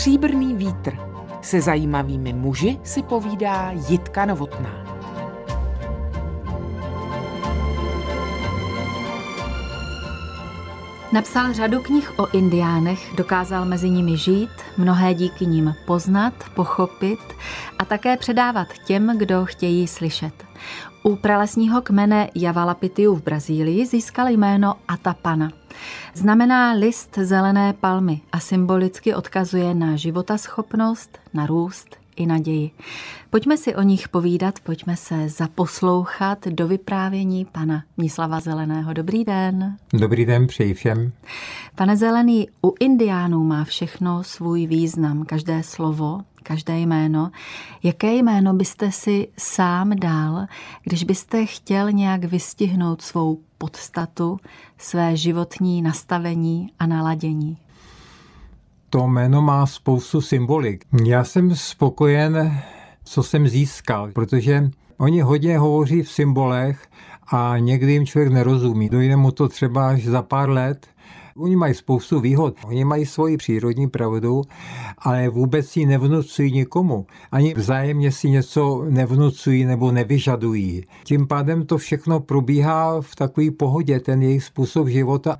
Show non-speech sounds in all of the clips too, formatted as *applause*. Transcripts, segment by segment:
Stříbrný vítr. Se zajímavými muži si povídá Jitka Novotná. Napsal řadu knih o indiánech, dokázal mezi nimi žít, mnohé díky nim poznat, pochopit a také předávat těm, kdo chtějí slyšet. U pralesního kmene Javalapitiu v Brazílii získal jméno Atapana. Znamená list zelené palmy a symbolicky odkazuje na životaschopnost, na růst i naději. Pojďme si o nich povídat, pojďme se zaposlouchat do vyprávění pana Mislava Zeleného. Dobrý den. Dobrý den, přeji všem. Pane Zelený, u indiánů má všechno svůj význam, každé slovo, každé jméno. Jaké jméno byste si sám dal, když byste chtěl nějak vystihnout svou podstatu, své životní nastavení a naladění? To jméno má spoustu symbolik. Já jsem spokojen, co jsem získal, protože oni hodně hovoří v symbolech a někdy jim člověk nerozumí. Dojde mu to třeba až za pár let, Oni mají spoustu výhod. Oni mají svoji přírodní pravdu, ale vůbec ji nevnucují nikomu. Ani vzájemně si něco nevnucují nebo nevyžadují. Tím pádem to všechno probíhá v takové pohodě, ten jejich způsob života.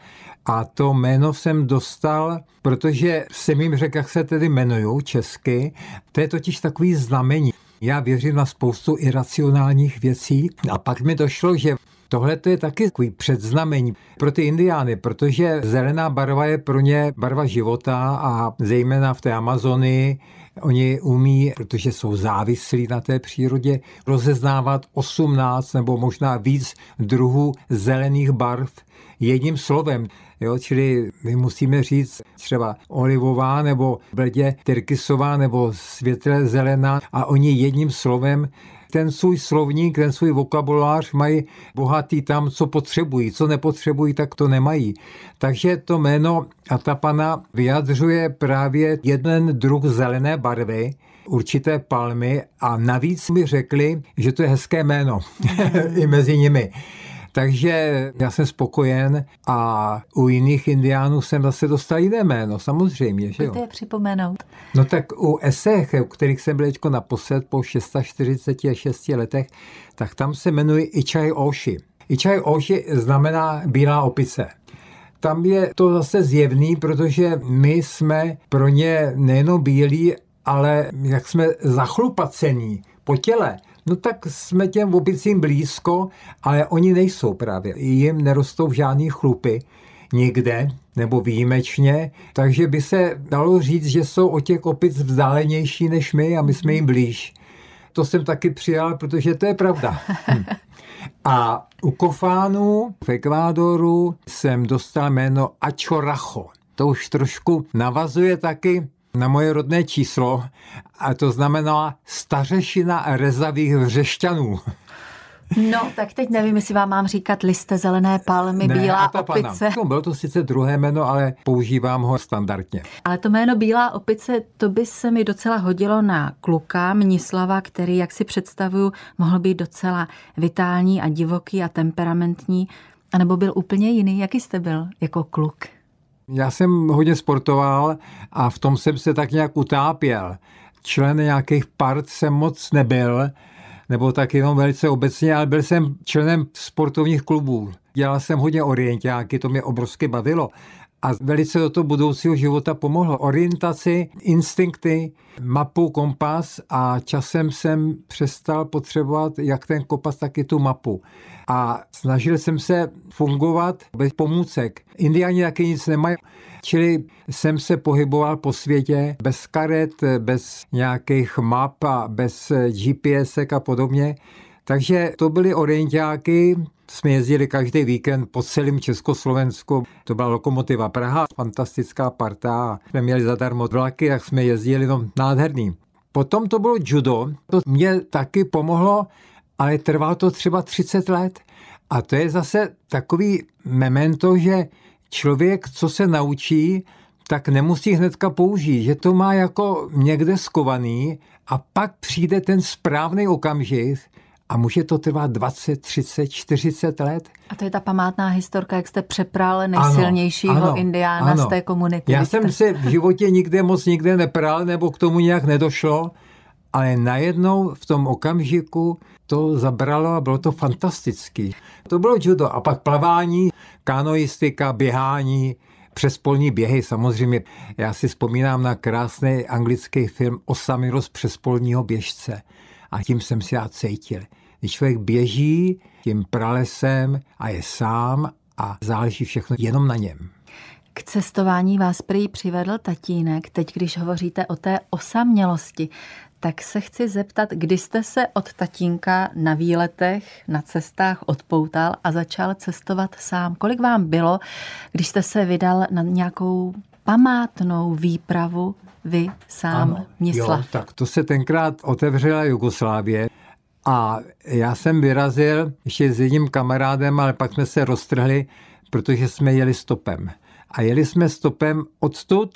A to jméno jsem dostal, protože jsem jim řekl, jak se tedy jmenuju česky. To je totiž takový znamení. Já věřím na spoustu iracionálních věcí a pak mi došlo, že Tohle to je taky takový předznamení pro ty indiány, protože zelená barva je pro ně barva života a zejména v té Amazonii Oni umí, protože jsou závislí na té přírodě, rozeznávat 18 nebo možná víc druhů zelených barv jedním slovem. Jo, čili my musíme říct třeba olivová nebo bledě tyrkysová nebo světle zelená a oni jedním slovem ten svůj slovník, ten svůj vokabulář mají bohatý tam, co potřebují. Co nepotřebují, tak to nemají. Takže to jméno Atapana vyjadřuje právě jeden druh zelené barvy, určité palmy a navíc mi řekli, že to je hezké jméno *laughs* i mezi nimi. Takže já jsem spokojen a u jiných indiánů jsem zase dostal jiné jméno, samozřejmě. Že jo? je připomenout. No tak u Esech, u kterých jsem byl teďko naposled po 646 letech, tak tam se jmenuji Ichai Oshi. Ichai Oshi znamená bílá opice. Tam je to zase zjevný, protože my jsme pro ně nejenom bílí, ale jak jsme zachlupacení po těle, no tak jsme těm opicím blízko, ale oni nejsou právě. Jim nerostou žádný chlupy nikde, nebo výjimečně, takže by se dalo říct, že jsou o těch opic vzdálenější než my a my jsme jim blíž. To jsem taky přijal, protože to je pravda. Hm. A u kofánů v Ekvádoru jsem dostal jméno Achoracho. To už trošku navazuje taky na moje rodné číslo a to znamená stařešina rezavých vřešťanů. No, tak teď nevím, jestli vám mám říkat liste zelené palmy, ne, bílá opice. No, bylo to sice druhé jméno, ale používám ho standardně. Ale to jméno bílá opice, to by se mi docela hodilo na kluka Mnislava, který, jak si představuju, mohl být docela vitální a divoký a temperamentní, anebo byl úplně jiný. Jaký jste byl jako kluk? Já jsem hodně sportoval a v tom jsem se tak nějak utápěl. Člen nějakých part jsem moc nebyl, nebo tak jenom velice obecně, ale byl jsem členem sportovních klubů. Dělal jsem hodně orientáky, to mě obrovsky bavilo. A velice do toho budoucího života pomohlo. Orientaci, instinkty, mapu, kompas a časem jsem přestal potřebovat jak ten kompas, tak i tu mapu. A snažil jsem se fungovat bez pomůcek. Indiáni taky nic nemají. Čili jsem se pohyboval po světě bez karet, bez nějakých map a bez GPS a podobně. Takže to byly orientáky, jsme jezdili každý víkend po celém Československu. To byla lokomotiva Praha, fantastická parta. Jsme měli zadarmo vlaky, tak jsme jezdili, no nádherný. Potom to bylo judo, to mě taky pomohlo, ale trvalo to třeba 30 let. A to je zase takový memento, že člověk, co se naučí, tak nemusí hnedka použít, že to má jako někde skovaný a pak přijde ten správný okamžik a může to trvat 20, 30, 40 let. A to je ta památná historka, jak jste přepral nejsilnějšího ano, ano, indiána ano. z té komunity. Já jsem se v životě nikde moc nikde nepral, nebo k tomu nějak nedošlo, ale najednou v tom okamžiku to zabralo a bylo to fantastický. To bylo judo a pak plavání, kanoistika, běhání, přes polní běhy samozřejmě. Já si vzpomínám na krásný anglický film Osamiros přes polního běžce a tím jsem si já cítil. Když člověk běží tím pralesem a je sám a záleží všechno jenom na něm. K cestování vás prý přivedl tatínek. Teď, když hovoříte o té osamělosti, tak se chci zeptat, kdy jste se od tatínka na výletech, na cestách odpoutal a začal cestovat sám. Kolik vám bylo, když jste se vydal na nějakou památnou výpravu vy sám, ano, Mislav? Jo, tak to se tenkrát otevřela Jugoslávie a já jsem vyrazil ještě s jedním kamarádem, ale pak jsme se roztrhli, protože jsme jeli stopem. A jeli jsme stopem odstud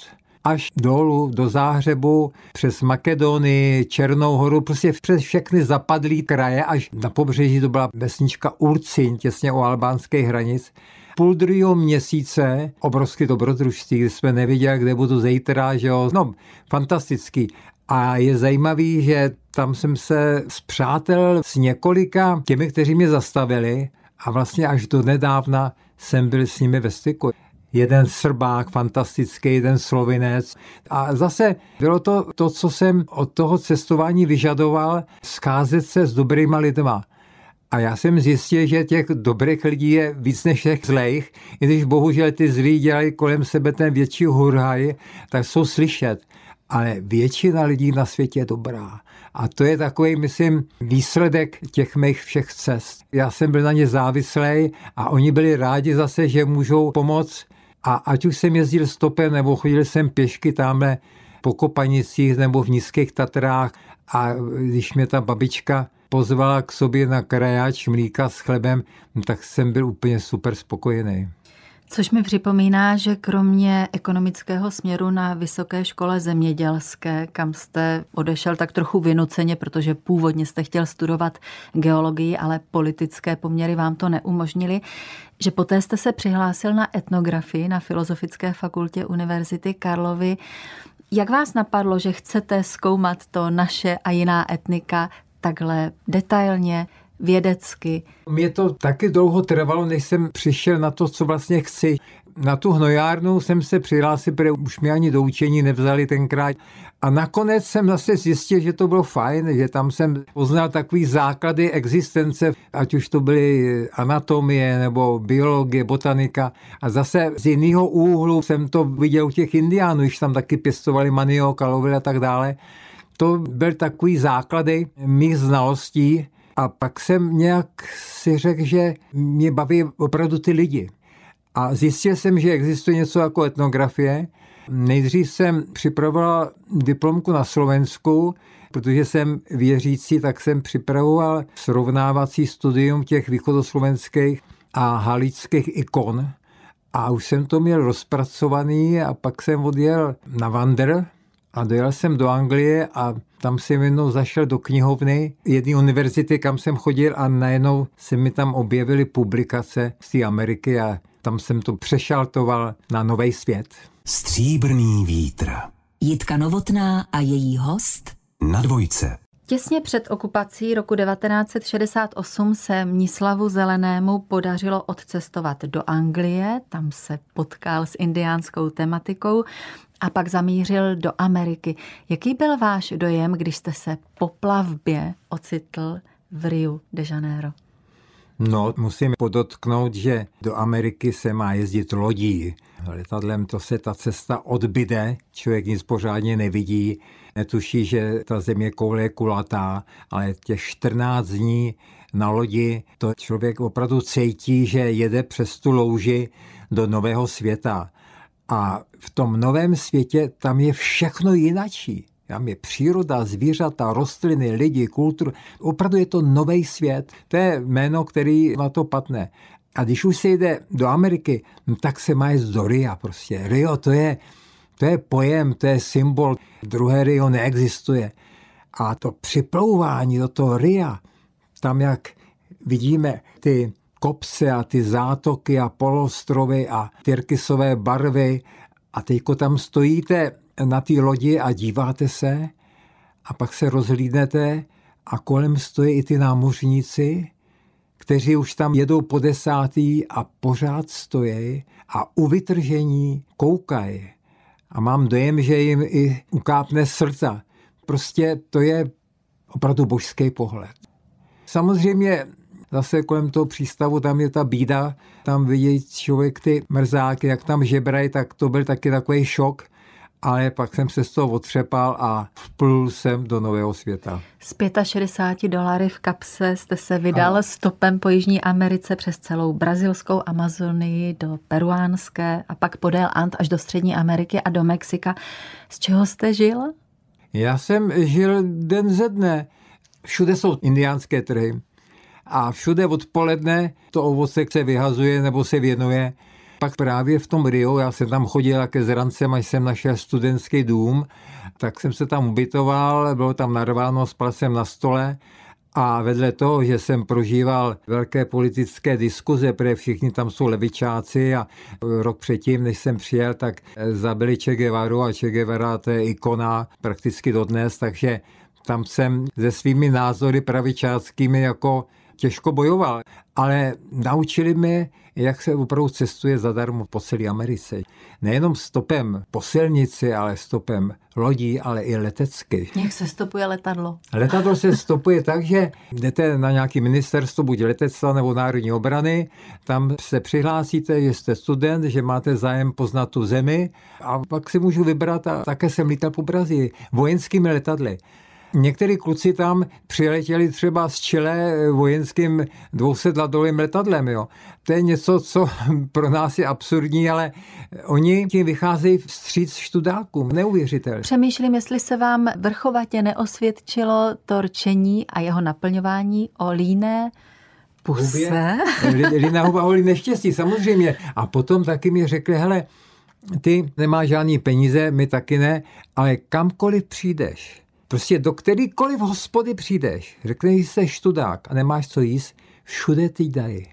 až dolů do Záhřebu, přes Makedonii, Černou horu, prostě přes všechny zapadlý kraje, až na pobřeží to byla vesnička Urcin, těsně u albánských hranic. Půl druhého měsíce, obrovské dobrodružství, kdy jsme nevěděli, kde budu zítra, že jo. No, fantastický. A je zajímavý, že tam jsem se zpřátel s několika těmi, kteří mě zastavili a vlastně až do nedávna jsem byl s nimi ve styku jeden Srbák fantastický, jeden Slovinec. A zase bylo to to, co jsem od toho cestování vyžadoval, scházet se s dobrýma lidma. A já jsem zjistil, že těch dobrých lidí je víc než těch zlejch, i když bohužel ty zlí dělají kolem sebe ten větší hurhaj, tak jsou slyšet. Ale většina lidí na světě je dobrá. A to je takový, myslím, výsledek těch mých všech cest. Já jsem byl na ně závislý a oni byli rádi zase, že můžou pomoct a ať už jsem jezdil stopem nebo chodil jsem pěšky tamhle po Kopanicích nebo v Nízkých Tatrách a když mě ta babička pozvala k sobě na krajáč mlíka s chlebem, tak jsem byl úplně super spokojený. Což mi připomíná, že kromě ekonomického směru na Vysoké škole zemědělské, kam jste odešel tak trochu vynuceně, protože původně jste chtěl studovat geologii, ale politické poměry vám to neumožnili, že poté jste se přihlásil na etnografii na Filozofické fakultě Univerzity Karlovy. Jak vás napadlo, že chcete zkoumat to naše a jiná etnika takhle detailně, vědecky. Mě to taky dlouho trvalo, než jsem přišel na to, co vlastně chci. Na tu hnojárnu jsem se přihlásil, protože už mě ani do učení nevzali tenkrát. A nakonec jsem zase zjistil, že to bylo fajn, že tam jsem poznal takový základy existence, ať už to byly anatomie nebo biologie, botanika. A zase z jiného úhlu jsem to viděl u těch indiánů, když tam taky pěstovali maniok, a tak dále. To byl takový základy mých znalostí a pak jsem nějak si řekl, že mě baví opravdu ty lidi. A zjistil jsem, že existuje něco jako etnografie. Nejdřív jsem připravoval diplomku na Slovensku, protože jsem věřící, tak jsem připravoval srovnávací studium těch východoslovenských a halických ikon. A už jsem to měl rozpracovaný a pak jsem odjel na Wander a dojel jsem do Anglie a tam jsem jednou zašel do knihovny jedné univerzity, kam jsem chodil a najednou se mi tam objevily publikace z té Ameriky a tam jsem to přešaltoval na nový svět. Stříbrný vítr. Jitka Novotná a její host na dvojce. Těsně před okupací roku 1968 se Mnislavu Zelenému podařilo odcestovat do Anglie, tam se potkal s indiánskou tematikou a pak zamířil do Ameriky. Jaký byl váš dojem, když jste se po plavbě ocitl v Rio de Janeiro? No, musím podotknout, že do Ameriky se má jezdit lodí. Letadlem to se ta cesta odbyde, člověk nic pořádně nevidí, netuší, že ta země koule je kulatá, ale těch 14 dní na lodi to člověk opravdu cítí, že jede přes tu louži do nového světa. A v tom novém světě tam je všechno jinačí. Tam je příroda, zvířata, rostliny, lidi, kulturu. Opravdu je to nový svět. To je jméno, který na to patne. A když už se jde do Ameriky, no tak se má jít do Ria prostě. Rio to je, to je pojem, to je symbol. Druhé Rio neexistuje. A to připlouvání do toho Ria, tam, jak vidíme ty kopce a ty zátoky a polostrovy a tyrkysové barvy a teďko tam stojíte na té lodi a díváte se a pak se rozhlídnete a kolem stojí i ty námořníci, kteří už tam jedou po desátý a pořád stojí a u vytržení koukají. A mám dojem, že jim i ukápne srdce. Prostě to je opravdu božský pohled. Samozřejmě zase kolem toho přístavu, tam je ta bída, tam vidí člověk ty mrzáky, jak tam žebrají, tak to byl taky takový šok, ale pak jsem se z toho otřepal a vplul jsem do nového světa. Z 65 dolary v kapse jste se vydal a... stopem po Jižní Americe přes celou brazilskou Amazonii do peruánské a pak podél Ant až do Střední Ameriky a do Mexika. Z čeho jste žil? Já jsem žil den ze dne. Všude jsou indiánské trhy a všude odpoledne to ovoce se vyhazuje nebo se věnuje. Pak právě v tom Rio, já jsem tam chodil ke zrancem, až jsem našel studentský dům, tak jsem se tam ubytoval, bylo tam narváno, spal jsem na stole a vedle toho, že jsem prožíval velké politické diskuze, protože všichni tam jsou levičáci a rok předtím, než jsem přijel, tak zabili Che Guevaru a Che Guevara to je ikona prakticky dodnes, takže tam jsem se svými názory pravičáckými jako těžko bojoval, ale naučili mě, jak se opravdu cestuje zadarmo po celé Americe. Nejenom stopem po silnici, ale stopem lodí, ale i letecky. Jak se stopuje letadlo? Letadlo se *laughs* stopuje tak, že jdete na nějaký ministerstvo, buď letectva nebo národní obrany, tam se přihlásíte, že jste student, že máte zájem poznat tu zemi a pak si můžu vybrat a také jsem lítal po Brazílii vojenskými letadly. Někteří kluci tam přiletěli třeba z Chile vojenským 200 ladovým letadlem. Jo. To je něco, co *laughs* pro nás je absurdní, ale oni tím vycházejí vstříc študákům. Neuvěřitelné. Přemýšlím, jestli se vám vrchovatě neosvědčilo to rčení a jeho naplňování o líné puse. Líná huba o neštěstí, samozřejmě. A potom taky mi řekli, hele, ty nemáš žádný peníze, my taky ne, ale kamkoliv přijdeš, Prostě do kterýkoliv hospody přijdeš, řekneš, že jsi študák a nemáš co jíst, všude ty dají.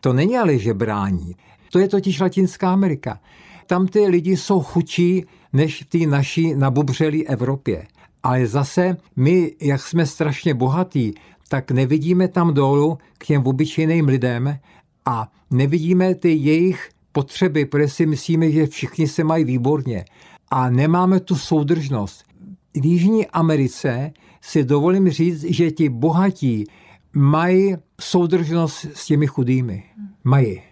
To není ale žebrání. To je totiž Latinská Amerika. Tam ty lidi jsou chudší než v té naší nabubřelé Evropě. Ale zase my, jak jsme strašně bohatí, tak nevidíme tam dolů k těm obyčejným lidem a nevidíme ty jejich potřeby, protože si myslíme, že všichni se mají výborně. A nemáme tu soudržnost v Jižní Americe si dovolím říct, že ti bohatí mají soudržnost s těmi chudými. Mají.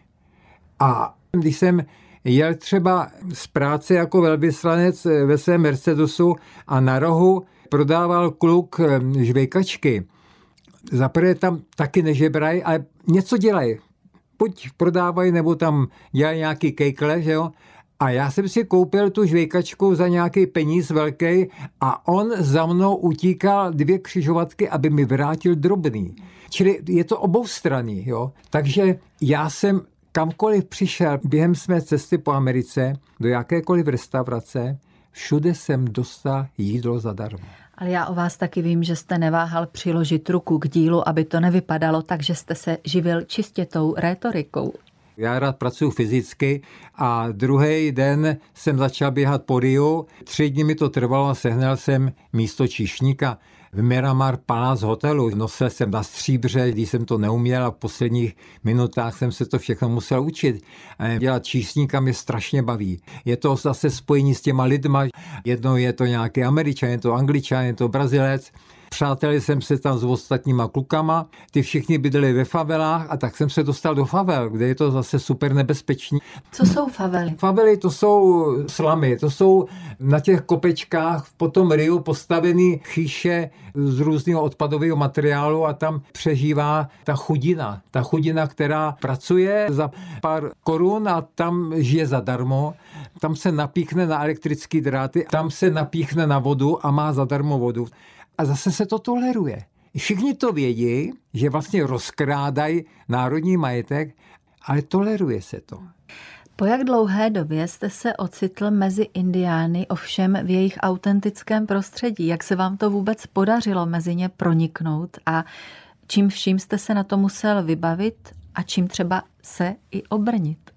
A když jsem jel třeba z práce jako velvyslanec ve svém Mercedesu a na rohu prodával kluk eh, žvejkačky. Zaprvé tam taky nežebrají, ale něco dělají. Buď prodávají, nebo tam dělají nějaký kejkle, že jo? A já jsem si koupil tu žvejkačku za nějaký peníz velký a on za mnou utíkal dvě křižovatky, aby mi vrátil drobný. Čili je to oboustranný, jo. Takže já jsem kamkoliv přišel během své cesty po Americe, do jakékoliv restaurace, všude jsem dostal jídlo zadarmo. Ale já o vás taky vím, že jste neváhal přiložit ruku k dílu, aby to nevypadalo tak, že jste se živil čistě tou rétorikou. Já rád pracuji fyzicky a druhý den jsem začal běhat po Rio. Tři dny mi to trvalo a sehnal jsem místo číšníka v Miramar Palace hotelu. Nosil jsem na stříbře, když jsem to neuměl a v posledních minutách jsem se to všechno musel učit. Dělat čísníka mě strašně baví. Je to zase spojení s těma lidma. Jednou je to nějaký američan, je to angličan, je to brazilec. Přáteli jsem se tam s ostatníma klukama, ty všichni bydleli ve favelách a tak jsem se dostal do favel, kde je to zase super nebezpečný. Co jsou favely? Favely to jsou slamy, to jsou na těch kopečkách v potom Riu postavený chýše z různého odpadového materiálu a tam přežívá ta chudina. Ta chudina, která pracuje za pár korun a tam žije zadarmo. Tam se napíchne na elektrické dráty, tam se napíchne na vodu a má zadarmo vodu a zase se to toleruje. Všichni to vědí, že vlastně rozkrádají národní majetek, ale toleruje se to. Po jak dlouhé době jste se ocitl mezi indiány, ovšem v jejich autentickém prostředí? Jak se vám to vůbec podařilo mezi ně proniknout a Čím vším jste se na to musel vybavit a čím třeba se i obrnit?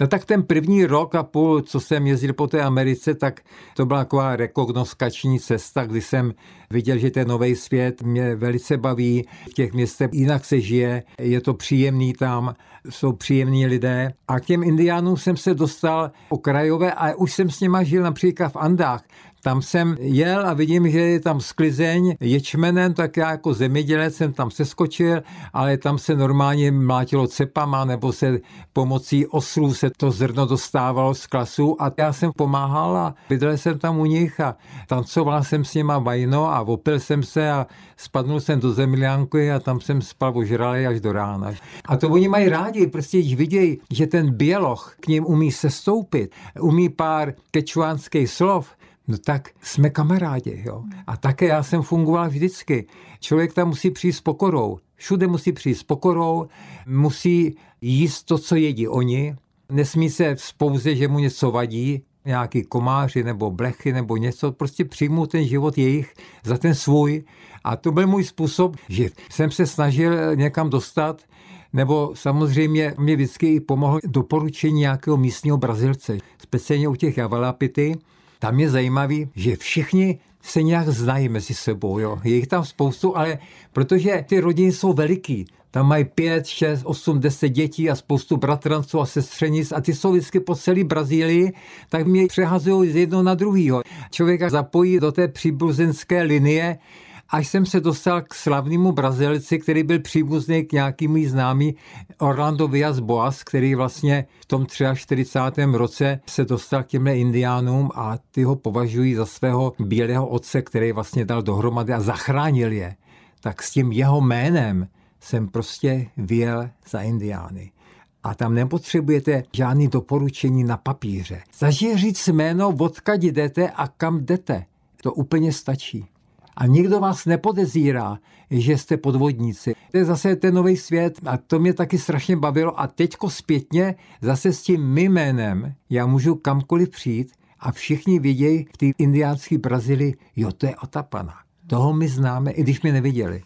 No tak ten první rok a půl, co jsem jezdil po té Americe, tak to byla taková rekognoskační cesta, kdy jsem viděl, že ten nový svět mě velice baví. V těch městech jinak se žije, je to příjemný tam, jsou příjemní lidé. A k těm indiánům jsem se dostal okrajové a už jsem s nima žil například v Andách. Tam jsem jel a vidím, že je tam sklizeň ječmenem, tak já jako zemědělec jsem tam seskočil, ale tam se normálně mlátilo cepama nebo se pomocí oslů se to zrno dostávalo z klasu a já jsem pomáhal a bydlel jsem tam u nich a tancoval jsem s nima vajno a opil jsem se a spadnul jsem do zemilánky a tam jsem spal ožralý až do rána. A to oni mají rádi, prostě když vidějí, že ten běloch k ním umí sestoupit, umí pár kečuánských slov, no tak jsme kamarádi. Jo? A také já jsem fungoval vždycky. Člověk tam musí přijít s pokorou. Všude musí přijít s pokorou, musí jíst to, co jedí oni, nesmí se vzpouze, že mu něco vadí, nějaký komáři nebo blechy nebo něco, prostě přijmu ten život jejich za ten svůj. A to byl můj způsob, že jsem se snažil někam dostat, nebo samozřejmě mě vždycky pomohlo doporučení nějakého místního Brazilce, speciálně u těch javalapity, tam je zajímavý, že všichni se nějak znají mezi sebou. Jo. Je jich tam spoustu, ale protože ty rodiny jsou veliký, tam mají pět, šest, osm, deset dětí a spoustu bratranců a sestřenic a ty jsou vždycky po celé Brazílii, tak mě přehazují z jednoho na druhýho. Člověka zapojí do té příbuzenské linie, až jsem se dostal k slavnému Brazilci, který byl příbuzný k nějakým známý Orlando Villas Boas, který vlastně v tom 43. roce se dostal k těmhle indiánům a ty ho považují za svého bílého otce, který vlastně dal dohromady a zachránil je. Tak s tím jeho jménem jsem prostě vyjel za indiány a tam nepotřebujete žádný doporučení na papíře. Zažije říct jméno, odkud jdete a kam jdete. To úplně stačí a nikdo vás nepodezírá, že jste podvodníci. To je zase ten nový svět a to mě taky strašně bavilo a teďko zpětně zase s tím mým jménem já můžu kamkoliv přijít a všichni vidějí v té indiánské Brazílii, jo, to je Otapana. Toho my známe, i když mě neviděli.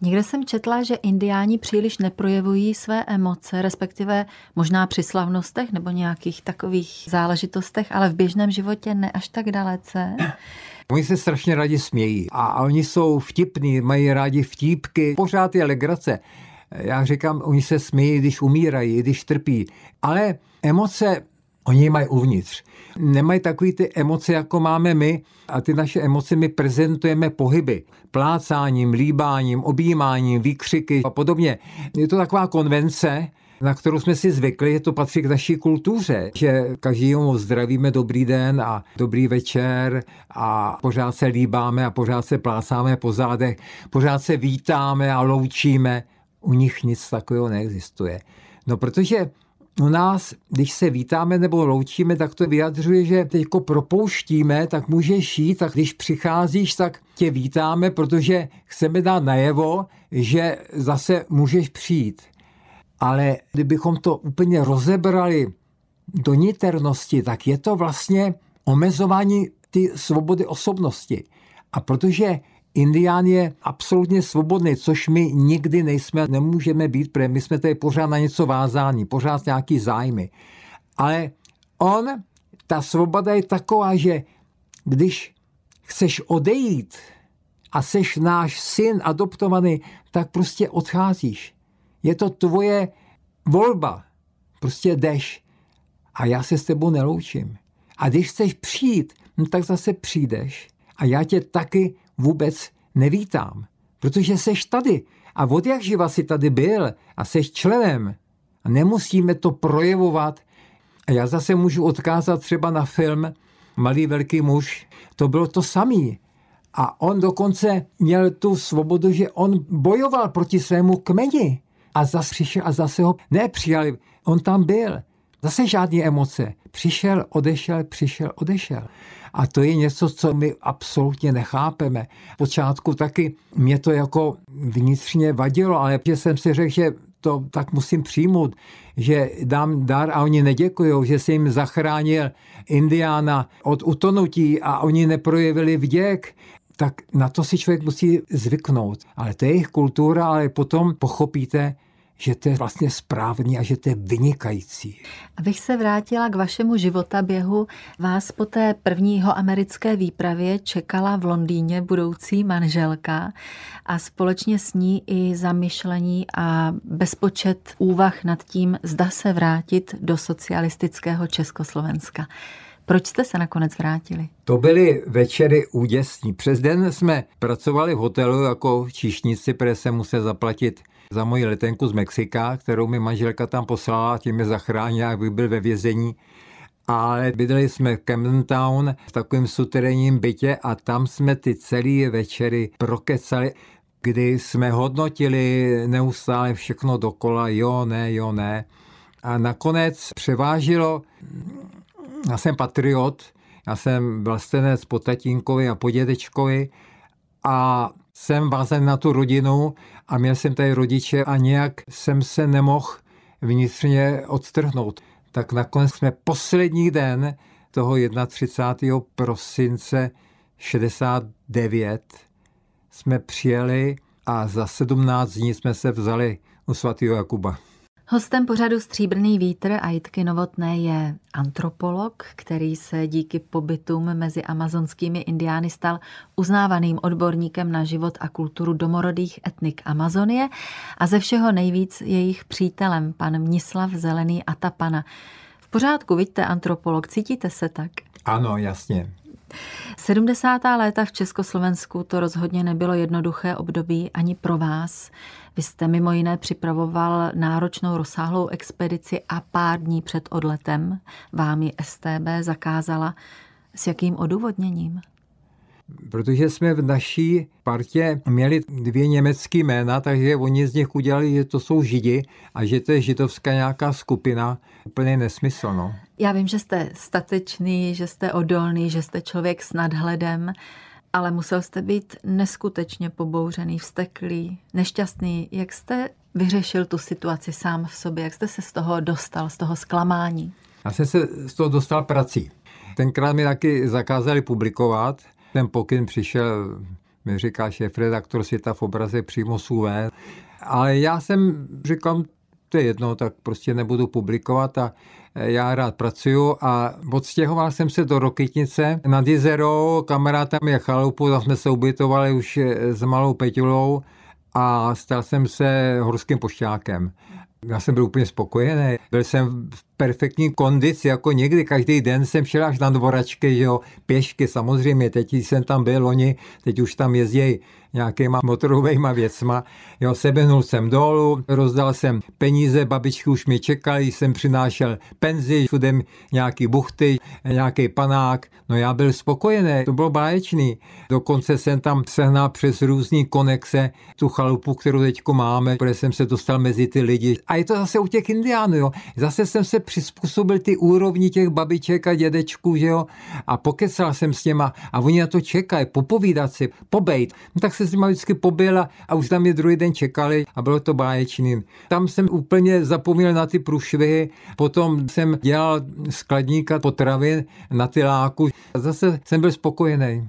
Někde jsem četla, že indiáni příliš neprojevují své emoce, respektive možná při slavnostech nebo nějakých takových záležitostech, ale v běžném životě ne až tak dalece. Oni se strašně rádi smějí a oni jsou vtipní, mají rádi vtípky, pořád je legrace. Já říkám, oni se smějí, když umírají, když trpí, ale emoce Oni mají uvnitř. Nemají takový ty emoce, jako máme my a ty naše emoce my prezentujeme pohyby. Plácáním, líbáním, objímáním, výkřiky a podobně. Je to taková konvence, na kterou jsme si zvykli, že to patří k naší kultuře, že každému zdravíme dobrý den a dobrý večer a pořád se líbáme a pořád se plácáme po zádech, pořád se vítáme a loučíme. U nich nic takového neexistuje. No protože u nás, když se vítáme nebo loučíme, tak to vyjadřuje, že teď propouštíme, tak můžeš jít, tak když přicházíš, tak tě vítáme, protože chceme dát najevo, že zase můžeš přijít. Ale kdybychom to úplně rozebrali do niternosti, tak je to vlastně omezování ty svobody osobnosti. A protože Indián je absolutně svobodný, což my nikdy nejsme, nemůžeme být, protože my jsme tady pořád na něco vázáni, pořád nějaký zájmy. Ale on, ta svoboda je taková, že když chceš odejít a seš náš syn adoptovaný, tak prostě odcházíš. Je to tvoje volba. Prostě jdeš. A já se s tebou neloučím. A když chceš přijít, no tak zase přijdeš. A já tě taky vůbec nevítám. Protože seš tady. A od jak živa si tady byl a seš členem. A nemusíme to projevovat. A já zase můžu odkázat třeba na film Malý velký muž. To bylo to samý. A on dokonce měl tu svobodu, že on bojoval proti svému kmeni a zase přišel a zase ho nepřijali. On tam byl. Zase žádné emoce. Přišel, odešel, přišel, odešel. A to je něco, co my absolutně nechápeme. V počátku taky mě to jako vnitřně vadilo, ale jsem si řekl, že to tak musím přijmout, že dám dar a oni neděkují, že si jim zachránil Indiána od utonutí a oni neprojevili vděk tak na to si člověk musí zvyknout. Ale to je jejich kultura, ale potom pochopíte, že to je vlastně správný a že to je vynikající. Abych se vrátila k vašemu životaběhu, vás po té prvního americké výpravě čekala v Londýně budoucí manželka a společně s ní i zamyšlení a bezpočet úvah nad tím, zda se vrátit do socialistického Československa. Proč jste se nakonec vrátili? To byly večery úděsní. Přes den jsme pracovali v hotelu jako číšníci, protože se musel zaplatit za moji letenku z Mexika, kterou mi manželka tam poslala, tím mě zachránila, abych byl ve vězení. Ale bydleli jsme v Camden Town v takovém suterénním bytě a tam jsme ty celé večery prokecali, kdy jsme hodnotili neustále všechno dokola, jo, ne, jo, ne. A nakonec převážilo, já jsem patriot, já jsem vlastenec po tatínkovi a po dědečkovi a jsem vázen na tu rodinu a měl jsem tady rodiče a nějak jsem se nemohl vnitřně odstrhnout. Tak nakonec jsme poslední den toho 31. prosince 69 jsme přijeli a za 17 dní jsme se vzali u svatého Jakuba. Hostem pořadu Stříbrný vítr a Jitky Novotné je antropolog, který se díky pobytům mezi amazonskými indiány stal uznávaným odborníkem na život a kulturu domorodých etnik Amazonie a ze všeho nejvíc jejich přítelem, pan Mnislav Zelený Atapana. V pořádku, vidíte, antropolog, cítíte se tak? Ano, jasně. 70. léta v Československu to rozhodně nebylo jednoduché období ani pro vás. Vy jste mimo jiné připravoval náročnou rozsáhlou expedici a pár dní před odletem vám ji STB zakázala. S jakým odůvodněním? Protože jsme v naší partě měli dvě německé jména, takže oni z nich udělali, že to jsou židi a že to je židovská nějaká skupina. Úplně nesmysl, no. Já vím, že jste statečný, že jste odolný, že jste člověk s nadhledem, ale musel jste být neskutečně pobouřený, vsteklý, nešťastný. Jak jste vyřešil tu situaci sám v sobě? Jak jste se z toho dostal, z toho zklamání? Já jsem se z toho dostal prací. Tenkrát mi taky zakázali publikovat. Ten pokyn přišel, mi říká šéf redaktor Světa v obraze přímo z UV. Ale já jsem říkal, to je jedno, tak prostě nebudu publikovat a já rád pracuju a odstěhoval jsem se do Rokytnice nad jezerou, kamarád tam je chalupu, tam jsme se ubytovali už s malou Peťulou a stal jsem se horským pošťákem. Já jsem byl úplně spokojený. Byl jsem perfektní kondici, jako někdy každý den jsem šel až na dvoračky, že jo, pěšky samozřejmě, teď jsem tam byl, oni teď už tam jezdí nějakýma motorovými věcma. Jo, sebehnul jsem dolů, rozdal jsem peníze, babičky už mi čekali, jsem přinášel penzi, všude nějaký buchty, nějaký panák. No já byl spokojený, to bylo báječný. Dokonce jsem tam sehnal přes různý konexe tu chalupu, kterou teďko máme, protože jsem se dostal mezi ty lidi. A je to zase u těch indiánů, jo. Zase jsem se přizpůsobil ty úrovni těch babiček a dědečků, že jo. A pokecal jsem s něma a oni na to čekají, popovídat si, pobejt. No tak se s nimi vždycky pobyl a už tam je druhý den čekali a bylo to báječný. Tam jsem úplně zapomněl na ty průšvihy, potom jsem dělal skladníka potravin na tyláku. Zase jsem byl spokojený.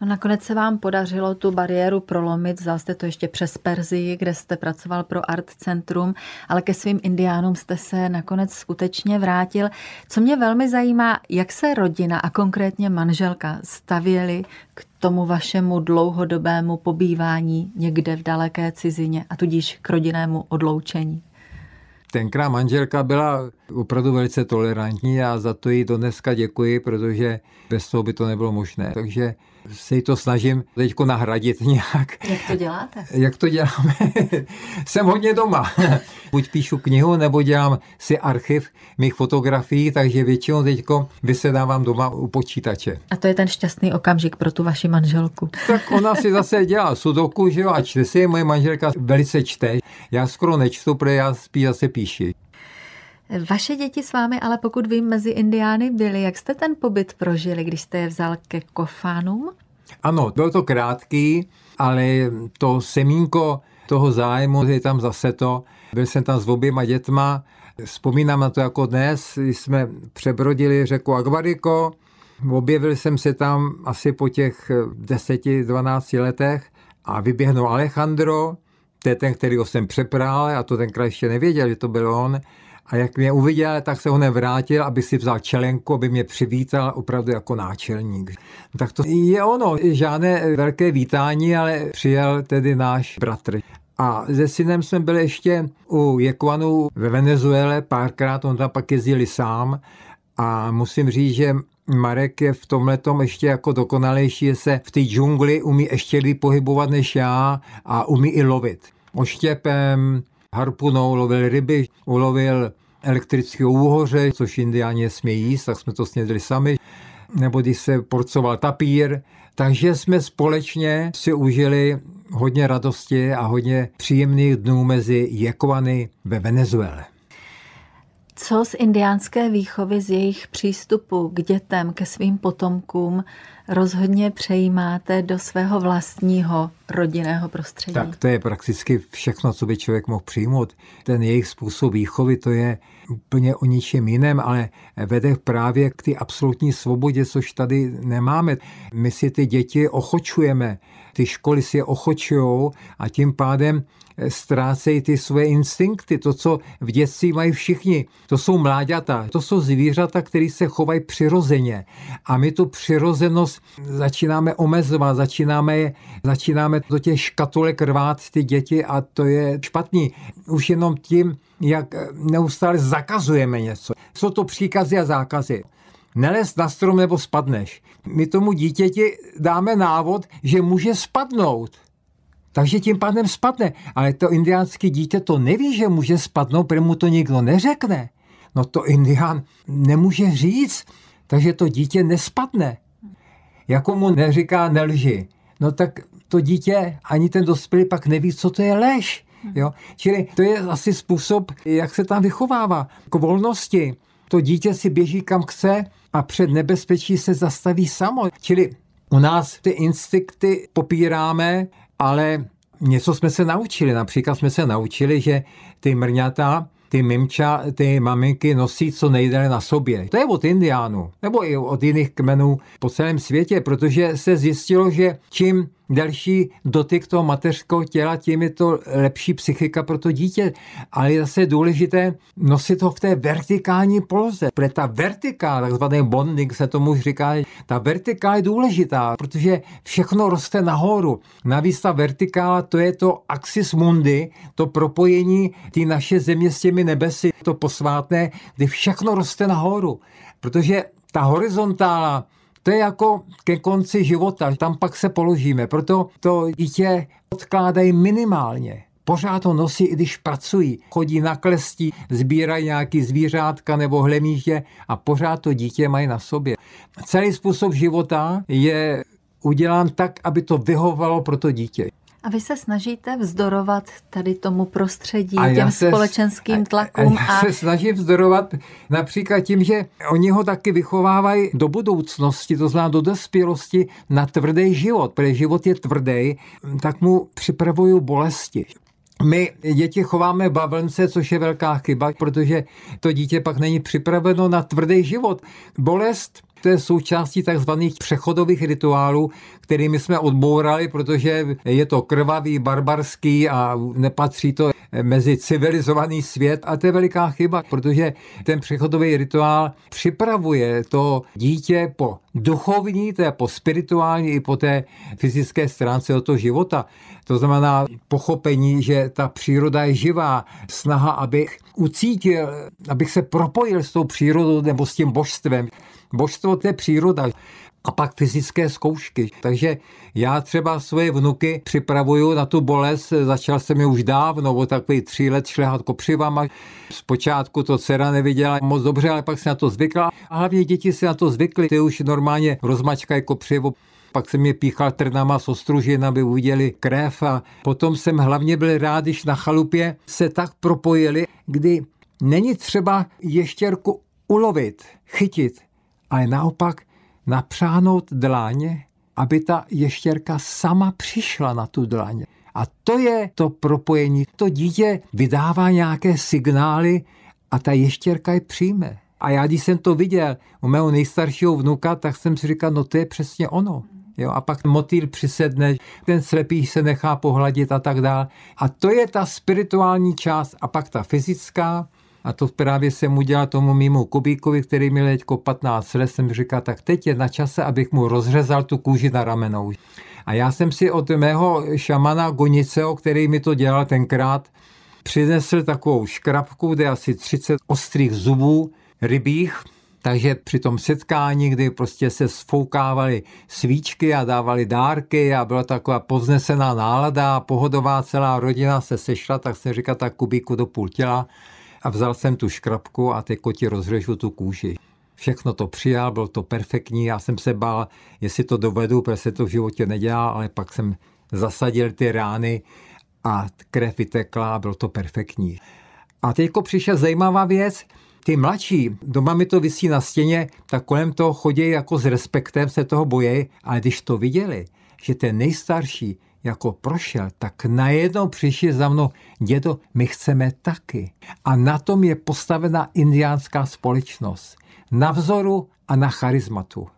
No nakonec se vám podařilo tu bariéru prolomit, vzal jste to ještě přes Perzii, kde jste pracoval pro Art Centrum, ale ke svým indiánům jste se nakonec skutečně vrátil. Co mě velmi zajímá, jak se rodina a konkrétně manželka stavěli k tomu vašemu dlouhodobému pobývání někde v daleké cizině a tudíž k rodinnému odloučení. Tenkrát manželka byla opravdu velice tolerantní a za to jí do dneska děkuji, protože bez toho by to nebylo možné. Takže se to snažím teď nahradit nějak. Jak to děláte? Jak to děláme? *laughs* Jsem hodně doma. *laughs* Buď píšu knihu, nebo dělám si archiv mých fotografií, takže většinou teď vysedávám doma u počítače. A to je ten šťastný okamžik pro tu vaši manželku. Tak ona si zase dělá sudoku, že jo, a čte si, moje manželka velice čte. Já skoro nečtu, protože já spíš zase píši. Vaše děti s vámi ale pokud vím mezi indiány byly. Jak jste ten pobyt prožili, když jste je vzal ke kofánům? Ano, bylo to krátký, ale to semínko toho zájmu je tam zase to. Byl jsem tam s oběma dětma, vzpomínám na to jako dnes, jsme přebrodili řeku Agvariko, Objevil jsem se tam asi po těch 10-12 letech a vyběhnul Alejandro, to je ten, kterýho jsem přepral a to tenkrát ještě nevěděl, že to byl on. A jak mě uviděl, tak se ho nevrátil, aby si vzal čelenku, aby mě přivítal opravdu jako náčelník. Tak to je ono, žádné velké vítání, ale přijel tedy náš bratr. A se synem jsme byli ještě u Jekuanu ve Venezuele párkrát, on tam pak jezdili sám a musím říct, že Marek je v tomhle tom ještě jako dokonalejší, že se v té džungli umí ještě pohybovat než já a umí i lovit. Oštěpem, harpunou lovil ryby, ulovil elektrického úhoře, což indiáni smějí jíst, tak jsme to snědli sami, nebo když se porcoval tapír, takže jsme společně si užili hodně radosti a hodně příjemných dnů mezi Jekovany ve Venezuele. Co z indiánské výchovy, z jejich přístupu k dětem, ke svým potomkům rozhodně přejímáte do svého vlastního rodinného prostředí? Tak to je prakticky všechno, co by člověk mohl přijmout. Ten jejich způsob výchovy, to je úplně o ničem jiném, ale vede právě k té absolutní svobodě, což tady nemáme. My si ty děti ochočujeme, ty školy si je ochočují a tím pádem ztrácejí ty svoje instinkty, to, co v dětství mají všichni. To jsou mláďata, to jsou zvířata, které se chovají přirozeně. A my tu přirozenost začínáme omezovat, začínáme, začínáme do těch škatulek rvát ty děti a to je špatný. Už jenom tím, jak neustále zakazujeme něco. Jsou to příkazy a zákazy. Nelez na strom nebo spadneš. My tomu dítěti dáme návod, že může spadnout. Takže tím pádem spadne. Ale to indiánské dítě to neví, že může spadnout, protože mu to nikdo neřekne. No to indián nemůže říct, takže to dítě nespadne. Jako mu neříká nelži. No tak to dítě ani ten dospělý pak neví, co to je lež. Jo? Čili to je asi způsob, jak se tam vychovává. K volnosti. To dítě si běží kam chce a před nebezpečí se zastaví samo. Čili u nás ty instinkty popíráme, ale něco jsme se naučili. Například jsme se naučili, že ty mrňata, ty mimča, ty maminky nosí co nejdéle na sobě. To je od indiánů, nebo i od jiných kmenů po celém světě, protože se zjistilo, že čím delší dotyk toho mateřského těla, tím je to lepší psychika pro to dítě. Ale je zase důležité nosit ho v té vertikální poloze. Protože ta vertiká, takzvaný bonding se tomu říká, ta vertikála je důležitá, protože všechno roste nahoru. Navíc ta vertikála, to je to axis mundi, to propojení ty naše země s těmi nebesy, to posvátné, kdy všechno roste nahoru. Protože ta horizontála, to je jako ke konci života, tam pak se položíme, proto to dítě odkládají minimálně. Pořád to nosí, i když pracují. Chodí na klestí, sbírají nějaký zvířátka nebo hlemíže a pořád to dítě mají na sobě. Celý způsob života je udělán tak, aby to vyhovalo pro to dítě. A vy se snažíte vzdorovat tady tomu prostředí, a těm se, společenským tlakům? A já a... se snažím vzdorovat například tím, že oni ho taky vychovávají do budoucnosti, to znamená do dospělosti na tvrdý život. Protože život je tvrdý, tak mu připravují bolesti. My děti chováme bavlnce, což je velká chyba, protože to dítě pak není připraveno na tvrdý život. Bolest to je součástí takzvaných přechodových rituálů, kterými jsme odbourali, protože je to krvavý, barbarský a nepatří to mezi civilizovaný svět a to je veliká chyba, protože ten přechodový rituál připravuje to dítě po duchovní, to je po spirituální i po té fyzické stránce od toho života. To znamená pochopení, že ta příroda je živá, snaha, abych ucítil, abych se propojil s tou přírodou nebo s tím božstvem. Božstvo to je příroda a pak fyzické zkoušky. Takže já třeba svoje vnuky připravuju na tu bolest, začal jsem je už dávno, o takový tři let šlehat kopřivama. Zpočátku to dcera neviděla moc dobře, ale pak se na to zvykla. A hlavně děti si na to zvykly, ty už normálně rozmačkají kopřivo pak jsem je píchal trnama z ostružin, aby uviděli krev a potom jsem hlavně byl rád, když na chalupě se tak propojili, kdy není třeba ještěrku ulovit, chytit, ale naopak napřáhnout dláně, aby ta ještěrka sama přišla na tu dlaně. A to je to propojení. To dítě vydává nějaké signály a ta ještěrka je přijme. A já, když jsem to viděl u mého nejstaršího vnuka, tak jsem si říkal, no to je přesně ono. Jo, a pak motýl přisedne, ten slepý se nechá pohladit a tak dále. A to je ta spirituální část a pak ta fyzická, a to právě jsem udělal tomu mimo Kubíkovi, který měl teďko 15 let, jsem říkal, tak teď je na čase, abych mu rozřezal tu kůži na ramenou. A já jsem si od mého šamana Goniceho, který mi to dělal tenkrát, přinesl takovou škrabku, kde asi 30 ostrých zubů rybích, takže při tom setkání, kdy prostě se sfoukávaly svíčky a dávali dárky a byla taková povznesená nálada a pohodová celá rodina se sešla, tak jsem říkal tak kubíku do půl těla a vzal jsem tu škrabku a teď ti rozřežu tu kůži. Všechno to přijal, bylo to perfektní, já jsem se bál, jestli to dovedu, protože se to v životě nedělá, ale pak jsem zasadil ty rány a krev vytekla a bylo to perfektní. A teď přišla zajímavá věc, ty mladší, doma mi to vysí na stěně, tak kolem toho chodí jako s respektem, se toho bojí, ale když to viděli, že ten nejstarší jako prošel, tak najednou přišli za mnou, dědo, my chceme taky. A na tom je postavena indiánská společnost. Na vzoru a na charizmatu.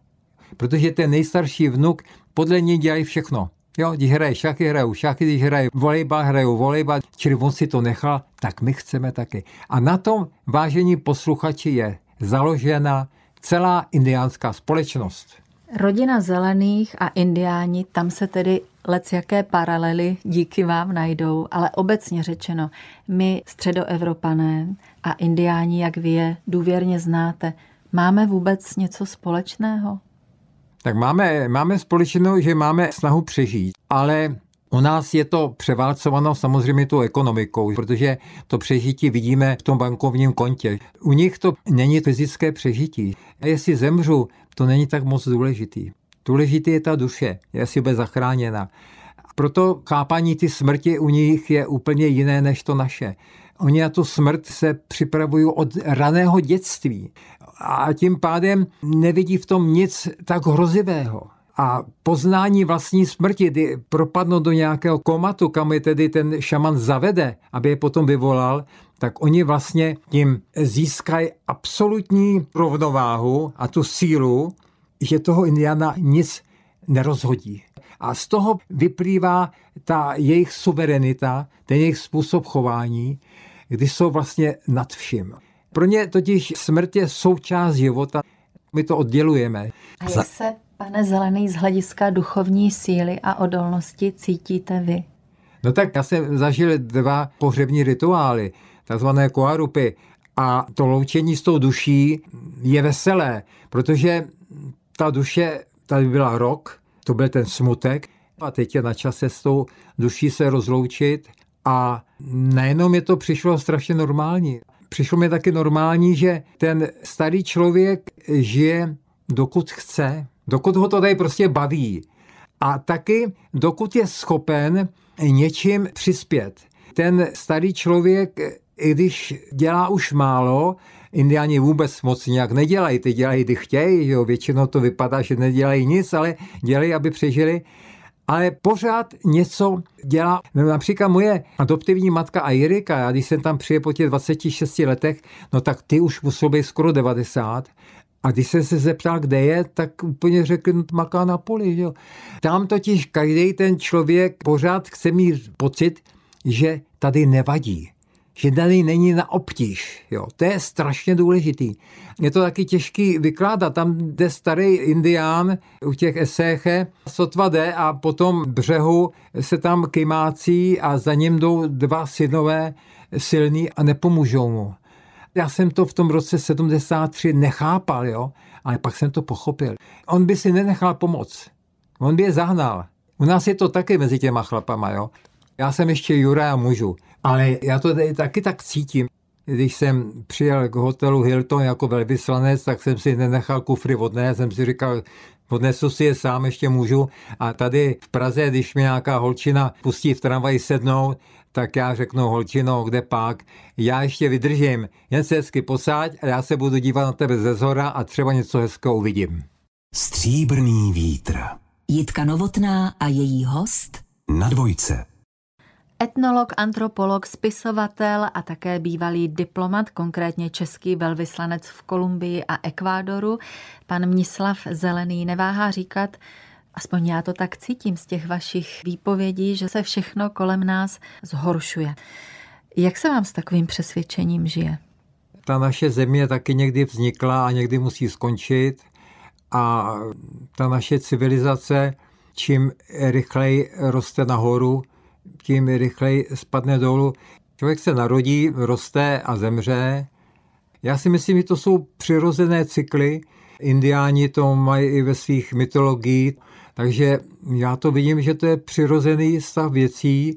Protože ten nejstarší vnuk podle něj dělají všechno. Jo, když hraje šachy, hrajou šachy, když hraje volejbal, hrajou volejbal, čili on si to nechal, tak my chceme taky. A na tom, vážení posluchači, je založena celá indiánská společnost. Rodina zelených a indiáni, tam se tedy lec jaké paralely díky vám najdou, ale obecně řečeno, my středoevropané a indiáni, jak vy je důvěrně znáte, máme vůbec něco společného? Tak máme, máme společnou, že máme snahu přežít, ale u nás je to převálcováno samozřejmě tou ekonomikou, protože to přežití vidíme v tom bankovním kontě. U nich to není fyzické přežití. A jestli zemřu, to není tak moc důležitý. Důležitý je ta duše, jestli bude zachráněna. Proto chápání ty smrti u nich je úplně jiné než to naše. Oni na tu smrt se připravují od raného dětství a tím pádem nevidí v tom nic tak hrozivého. A poznání vlastní smrti, kdy propadnou do nějakého komatu, kam je tedy ten šaman zavede, aby je potom vyvolal, tak oni vlastně tím získají absolutní rovnováhu a tu sílu, že toho indiana nic nerozhodí. A z toho vyplývá ta jejich suverenita, ten jejich způsob chování, kdy jsou vlastně nad vším. Pro ně totiž smrt je součást života. My to oddělujeme. A jak se, pane Zelený, z hlediska duchovní síly a odolnosti cítíte vy? No tak já jsem zažil dva pohřební rituály, takzvané koarupy. A to loučení s tou duší je veselé, protože ta duše tady byla rok, to byl ten smutek, a teď je na čase s tou duší se rozloučit a najednou mi to přišlo strašně normální. Přišlo mi taky normální, že ten starý člověk žije dokud chce, dokud ho to tady prostě baví. A taky dokud je schopen něčím přispět. Ten starý člověk, i když dělá už málo, Indiáni vůbec moc nějak nedělají, ty dělají, kdy chtějí, jo. většinou to vypadá, že nedělají nic, ale dělají, aby přežili ale pořád něco dělá. Například moje adoptivní matka Airika, já když jsem tam přijel po těch 26 letech, no tak ty už musel být skoro 90. A když jsem se zeptal, kde je, tak úplně řekl, no, maká na poli. Jo. Tam totiž každý ten člověk pořád chce mít pocit, že tady nevadí že tady není na obtíž. Jo. To je strašně důležitý. Je to taky těžký vykládat. Tam jde starý indián u těch eséche, sotva jde a potom břehu se tam kymácí a za ním jdou dva synové silní a nepomůžou mu. Já jsem to v tom roce 73 nechápal, jo, ale pak jsem to pochopil. On by si nenechal pomoct. On by je zahnal. U nás je to taky mezi těma chlapama, jo. Já jsem ještě Jura a mužu. Ale já to tady taky tak cítím. Když jsem přijel k hotelu Hilton jako velvyslanec, tak jsem si nenechal kufry odnést, jsem si říkal, odnesu si je sám, ještě můžu. A tady v Praze, když mi nějaká holčina pustí v tramvaji sednout, tak já řeknu, holčino, kde pak? Já ještě vydržím, jen se hezky posáď a já se budu dívat na tebe ze zhora a třeba něco hezkého uvidím. Stříbrný vítr. Jitka Novotná a její host na dvojce. Etnolog, antropolog, spisovatel a také bývalý diplomat, konkrétně český velvyslanec v Kolumbii a Ekvádoru, pan Mnislav Zelený neváhá říkat, aspoň já to tak cítím z těch vašich výpovědí, že se všechno kolem nás zhoršuje. Jak se vám s takovým přesvědčením žije? Ta naše země taky někdy vznikla a někdy musí skončit a ta naše civilizace čím rychleji roste nahoru, tím rychleji spadne dolů. Člověk se narodí, roste a zemře. Já si myslím, že to jsou přirozené cykly. Indiáni to mají i ve svých mytologiích, takže já to vidím, že to je přirozený stav věcí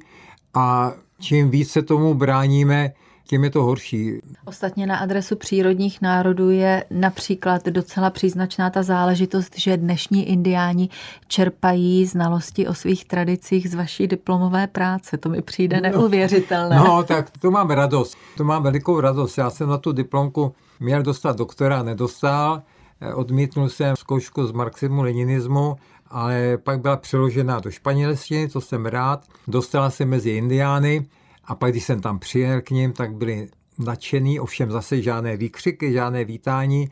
a čím více tomu bráníme, tím je to horší. Ostatně na adresu přírodních národů je například docela příznačná ta záležitost, že dnešní indiáni čerpají znalosti o svých tradicích z vaší diplomové práce. To mi přijde no. neuvěřitelné. No, tak to mám radost. To mám velikou radost. Já jsem na tu diplomku měl dostat doktora, nedostal. Odmítnul jsem zkoušku z marxismu, leninismu, ale pak byla přeložena do španělštiny, to jsem rád. Dostala se mezi indiány a pak, když jsem tam přijel k ním, tak byli nadšený, ovšem zase žádné výkřiky, žádné vítání.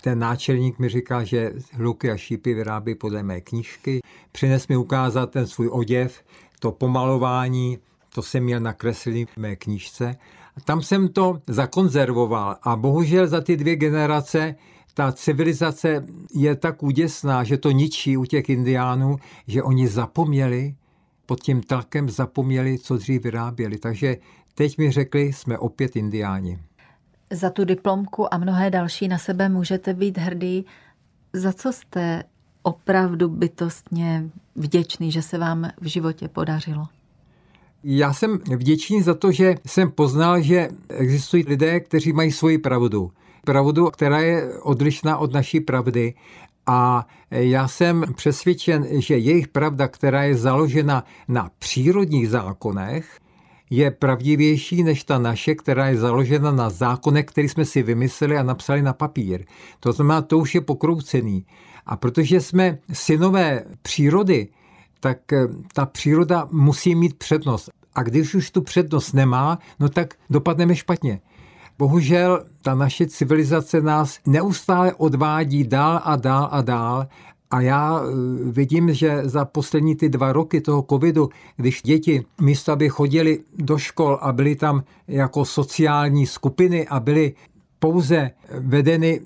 Ten náčelník mi říkal, že hluky a šípy vyrábí podle mé knížky. Přines mi ukázat ten svůj oděv, to pomalování, to jsem měl nakreslený v mé knížce. Tam jsem to zakonzervoval a bohužel za ty dvě generace ta civilizace je tak úděsná, že to ničí u těch indiánů, že oni zapomněli, pod tím tlakem zapomněli, co dřív vyráběli. Takže teď mi řekli, jsme opět indiáni. Za tu diplomku a mnohé další na sebe můžete být hrdý. Za co jste opravdu bytostně vděčný, že se vám v životě podařilo? Já jsem vděčný za to, že jsem poznal, že existují lidé, kteří mají svoji pravdu. Pravdu, která je odlišná od naší pravdy a já jsem přesvědčen, že jejich pravda, která je založena na přírodních zákonech, je pravdivější než ta naše, která je založena na zákonech, který jsme si vymysleli a napsali na papír. To znamená, to už je pokroucený. A protože jsme synové přírody, tak eh, ta příroda musí mít přednost. A když už tu přednost nemá, no tak dopadneme špatně. Bohužel ta naše civilizace nás neustále odvádí dál a dál a dál. A já eh, vidím, že za poslední ty dva roky toho covidu, když děti místo, aby chodili do škol a byly tam jako sociální skupiny a byly pouze vedeny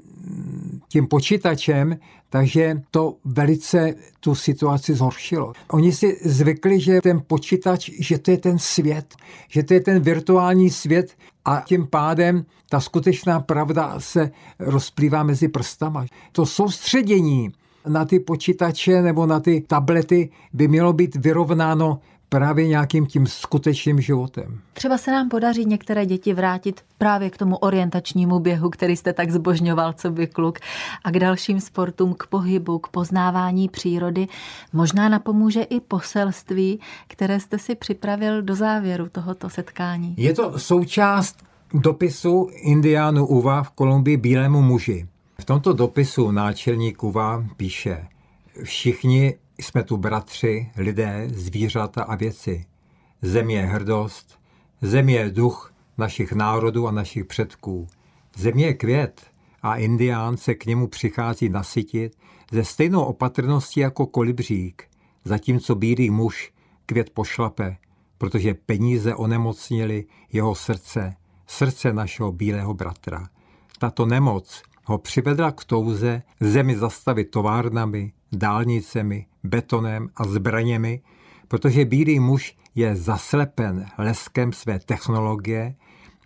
tím počítačem, takže to velice tu situaci zhoršilo. Oni si zvykli, že ten počítač, že to je ten svět, že to je ten virtuální svět a tím pádem ta skutečná pravda se rozplývá mezi prstama. To soustředění na ty počítače nebo na ty tablety by mělo být vyrovnáno právě nějakým tím skutečným životem. Třeba se nám podaří některé děti vrátit právě k tomu orientačnímu běhu, který jste tak zbožňoval, co by kluk, a k dalším sportům, k pohybu, k poznávání přírody. Možná napomůže i poselství, které jste si připravil do závěru tohoto setkání. Je to součást dopisu Indiánu Uva v Kolumbii bílému muži. V tomto dopisu náčelník Uva píše, všichni jsme tu bratři, lidé, zvířata a věci. Země je hrdost, země je duch našich národů a našich předků. Země je květ a indián se k němu přichází nasytit ze stejnou opatrností jako kolibřík, zatímco bílý muž květ pošlape, protože peníze onemocnili jeho srdce, srdce našeho bílého bratra. Tato nemoc ho přivedla k touze zemi zastavit továrnami, dálnicemi, betonem a zbraněmi, protože bílý muž je zaslepen leskem své technologie,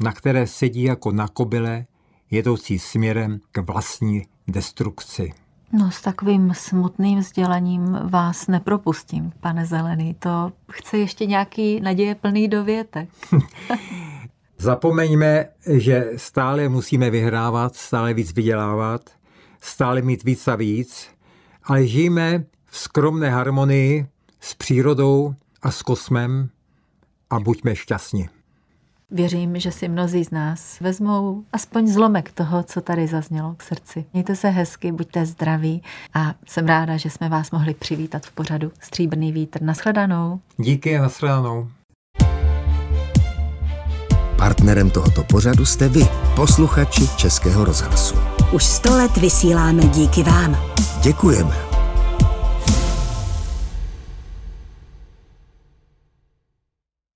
na které sedí jako na kobyle, jedoucí směrem k vlastní destrukci. No s takovým smutným sdělením vás nepropustím, pane Zelený. To chce ještě nějaký naděje plný dovětek. *laughs* Zapomeňme, že stále musíme vyhrávat, stále víc vydělávat, stále mít víc a víc, ale žijeme v skromné harmonii s přírodou a s kosmem a buďme šťastní. Věřím, že si mnozí z nás vezmou aspoň zlomek toho, co tady zaznělo k srdci. Mějte se hezky, buďte zdraví a jsem ráda, že jsme vás mohli přivítat v pořadu Stříbrný vítr. Naschledanou. Díky, naschledanou. Partnerem tohoto pořadu jste vy, posluchači Českého rozhlasu. Už sto let vysíláme díky vám. Děkujeme.